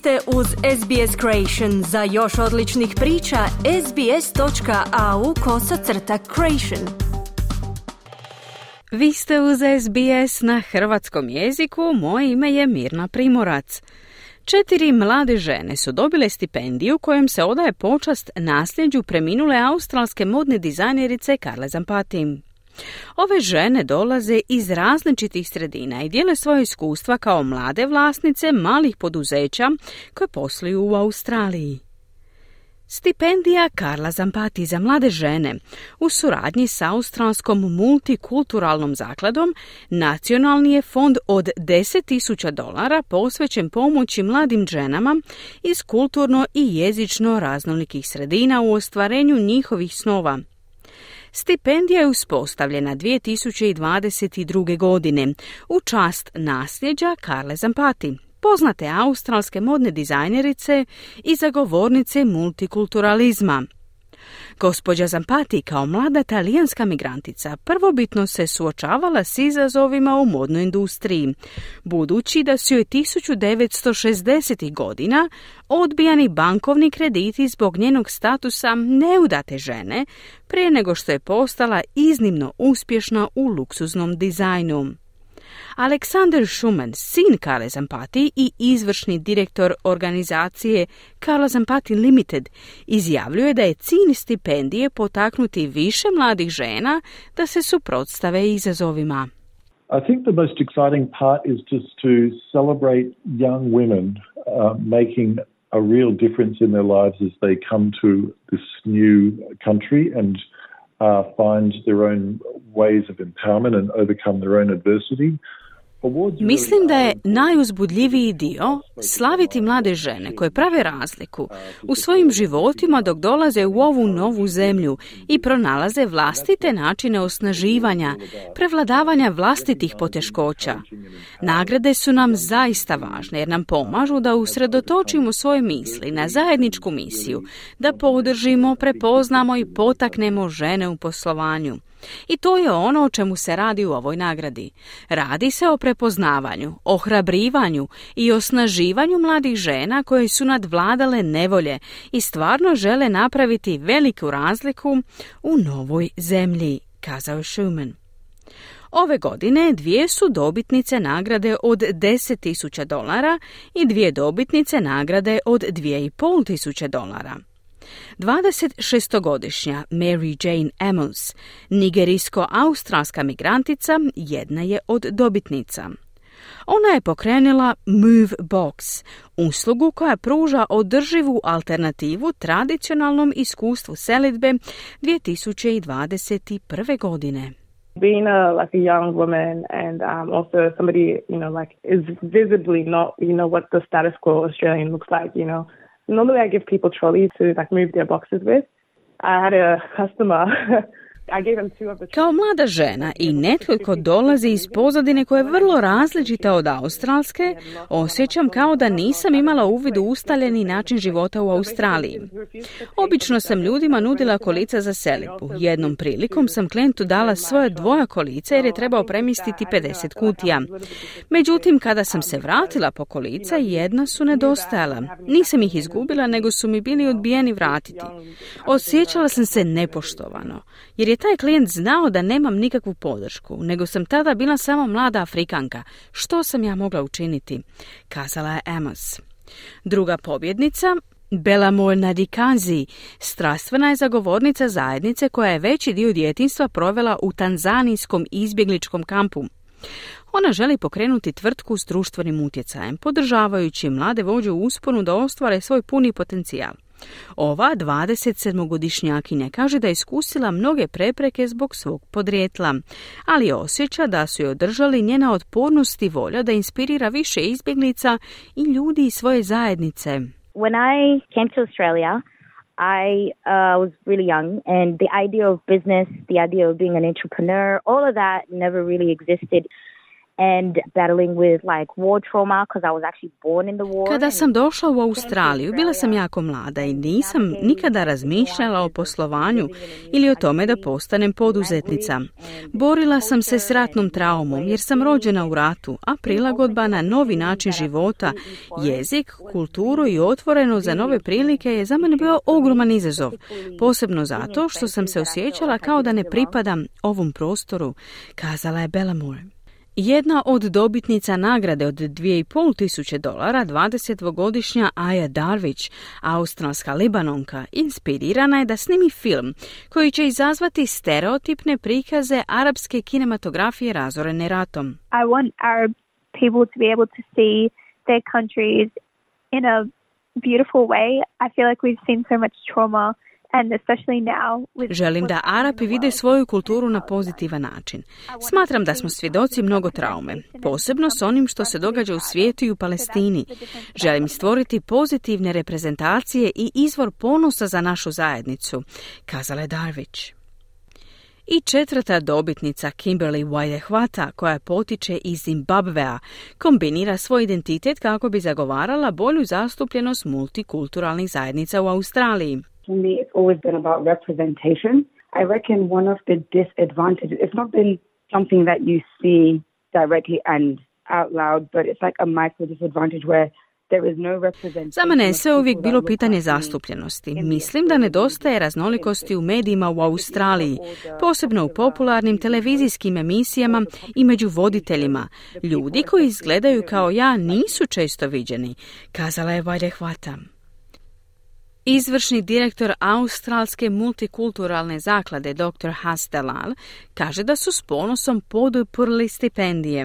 ste uz SBS Creation. Za još odličnih priča, sbs.au kosacrta creation. Vi ste uz SBS na hrvatskom jeziku, moje ime je Mirna Primorac. Četiri mlade žene su dobile stipendiju kojom se odaje počast nasljeđu preminule australske modne dizajnerice Karle Zampati. Ove žene dolaze iz različitih sredina i dijele svoje iskustva kao mlade vlasnice malih poduzeća koje posluju u Australiji. Stipendija Karla Zampati za mlade žene u suradnji sa Australskom multikulturalnom zakladom nacionalni je fond od 10.000 dolara posvećen pomoći mladim ženama iz kulturno i jezično raznolikih sredina u ostvarenju njihovih snova – Stipendija je uspostavljena 2022. godine u čast nasljeđa Karle Zampati, poznate australske modne dizajnerice i zagovornice multikulturalizma. Gospođa Zampati kao mlada talijanska migrantica prvobitno se suočavala s izazovima u modnoj industriji, budući da su joj 1960. godina odbijani bankovni krediti zbog njenog statusa neudate žene prije nego što je postala iznimno uspješna u luksuznom dizajnu. Aleksander Schumann, sin Karle Zampati i izvršni direktor organizacije Karla Zampati Limited, izjavljuje da je cilj stipendije potaknuti više mladih žena da se suprotstave izazovima. I think the most exciting part is just to celebrate young women uh, making a real difference in their lives as they come to this new country and uh, find their own ways of empowerment and overcome their own adversity. Mislim da je najuzbudljiviji dio slaviti mlade žene koje prave razliku u svojim životima dok dolaze u ovu novu zemlju i pronalaze vlastite načine osnaživanja, prevladavanja vlastitih poteškoća. Nagrade su nam zaista važne jer nam pomažu da usredotočimo svoje misli na zajedničku misiju, da podržimo, prepoznamo i potaknemo žene u poslovanju. I to je ono o čemu se radi u ovoj nagradi. Radi se o prepoznavanju, ohrabrivanju i osnaživanju mladih žena koje su nadvladale nevolje i stvarno žele napraviti veliku razliku u novoj zemlji, kazao je Schumann. Ove godine dvije su dobitnice nagrade od 10.000 dolara i dvije dobitnice nagrade od 2.500 dolara. 26-godišnja Mary Jane Emmons, nigerijsko-australska migrantica, jedna je od dobitnica. Ona je pokrenula Move Box, uslugu koja pruža održivu alternativu tradicionalnom iskustvu selitbe 2021. godine. being a like a young woman and um, also somebody you know like is visibly not you know what the status quo Australian looks like you know normally I give people trolleys to like move their boxes with. I had a customer Kao mlada žena i netko ko dolazi iz pozadine koja je vrlo različita od australske, osjećam kao da nisam imala uvid u ustaljeni način života u Australiji. Obično sam ljudima nudila kolica za selipu. Jednom prilikom sam klijentu dala svoje dvoja kolica jer je trebao premistiti 50 kutija. Međutim, kada sam se vratila po kolica, jedna su nedostajala. Nisam ih izgubila, nego su mi bili odbijeni vratiti. Osjećala sam se nepoštovano, jer je taj klijent znao da nemam nikakvu podršku, nego sam tada bila samo mlada Afrikanka. Što sam ja mogla učiniti? Kazala je Amos. Druga pobjednica, Bela Molna Dikanzi, strastvena je zagovornica zajednice koja je veći dio djetinstva provela u tanzanijskom izbjegličkom kampu. Ona želi pokrenuti tvrtku s društvenim utjecajem, podržavajući mlade vođe u usponu da ostvare svoj puni potencijal. Ova 27-godišnjakinja kaže da je iskusila mnoge prepreke zbog svog podrijetla, ali osjeća da su je održali njena otpornost i volja da inspirira više izbjeglica i ljudi iz svoje zajednice. When I came to Australia, I uh, was really young, and the idea of business, the idea of being an entrepreneur, all of that never really existed. Kada sam došla u Australiju, bila sam jako mlada i nisam nikada razmišljala o poslovanju ili o tome da postanem poduzetnica. Borila sam se s ratnom traumom jer sam rođena u ratu, a prilagodba na novi način života, jezik, kulturu i otvoreno za nove prilike je za mene bio ogroman izazov, posebno zato što sam se osjećala kao da ne pripadam ovom prostoru, kazala je Bella Moore. Jedna od dobitnica nagrade od 2,5 tisuće dolara, 22-godišnja Aja Darvić, australska libanonka, inspirirana je da snimi film koji će izazvati stereotipne prikaze arapske kinematografije razorene ratom. I want Arab people to be able to see their countries in a beautiful way. I feel like we've seen so much trauma Želim da Arapi vide svoju kulturu na pozitivan način. Smatram da smo svjedoci mnogo traume, posebno s onim što se događa u svijetu i u Palestini. Želim stvoriti pozitivne reprezentacije i izvor ponosa za našu zajednicu, kazala je Darvić. I četvrta dobitnica Kimberly Whitehwata, koja potiče iz Zimbabvea, kombinira svoj identitet kako bi zagovarala bolju zastupljenost multikulturalnih zajednica u Australiji. For me, it's always been about representation. I reckon one of the disadvantages, it's not been something that you see directly and out loud, but it's like a micro disadvantage where Za mene je sve uvijek bilo pitanje zastupljenosti. Mislim da nedostaje raznolikosti u medijima u Australiji, posebno u popularnim televizijskim emisijama i među voditeljima. Ljudi koji izgledaju kao ja nisu često viđeni, kazala je Vajde Hvata. Izvršni direktor Australske multikulturalne zaklade dr. Hastelal kaže da su s ponosom poduprli stipendije.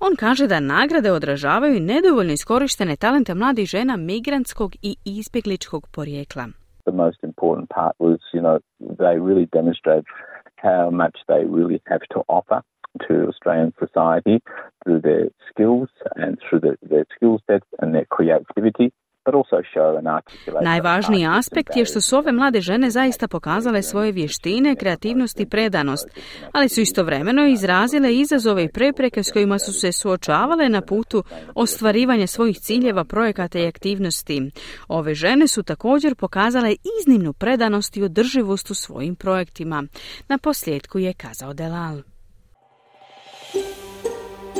On kaže da nagrade odražavaju nedovoljno iskorištene talente mladih žena migrantskog i izbjegličkog porijekla. The most important part was, you know, they really demonstrate how much they really have to offer to Australian society through their skills and through their, their skill sets and their creativity. Najvažniji aspekt je što su ove mlade žene zaista pokazale svoje vještine, kreativnost i predanost, ali su istovremeno izrazile izazove i prepreke s kojima su se suočavale na putu ostvarivanja svojih ciljeva, projekata i aktivnosti. Ove žene su također pokazale iznimnu predanost i održivost u svojim projektima. Na posljedku je kazao Delal.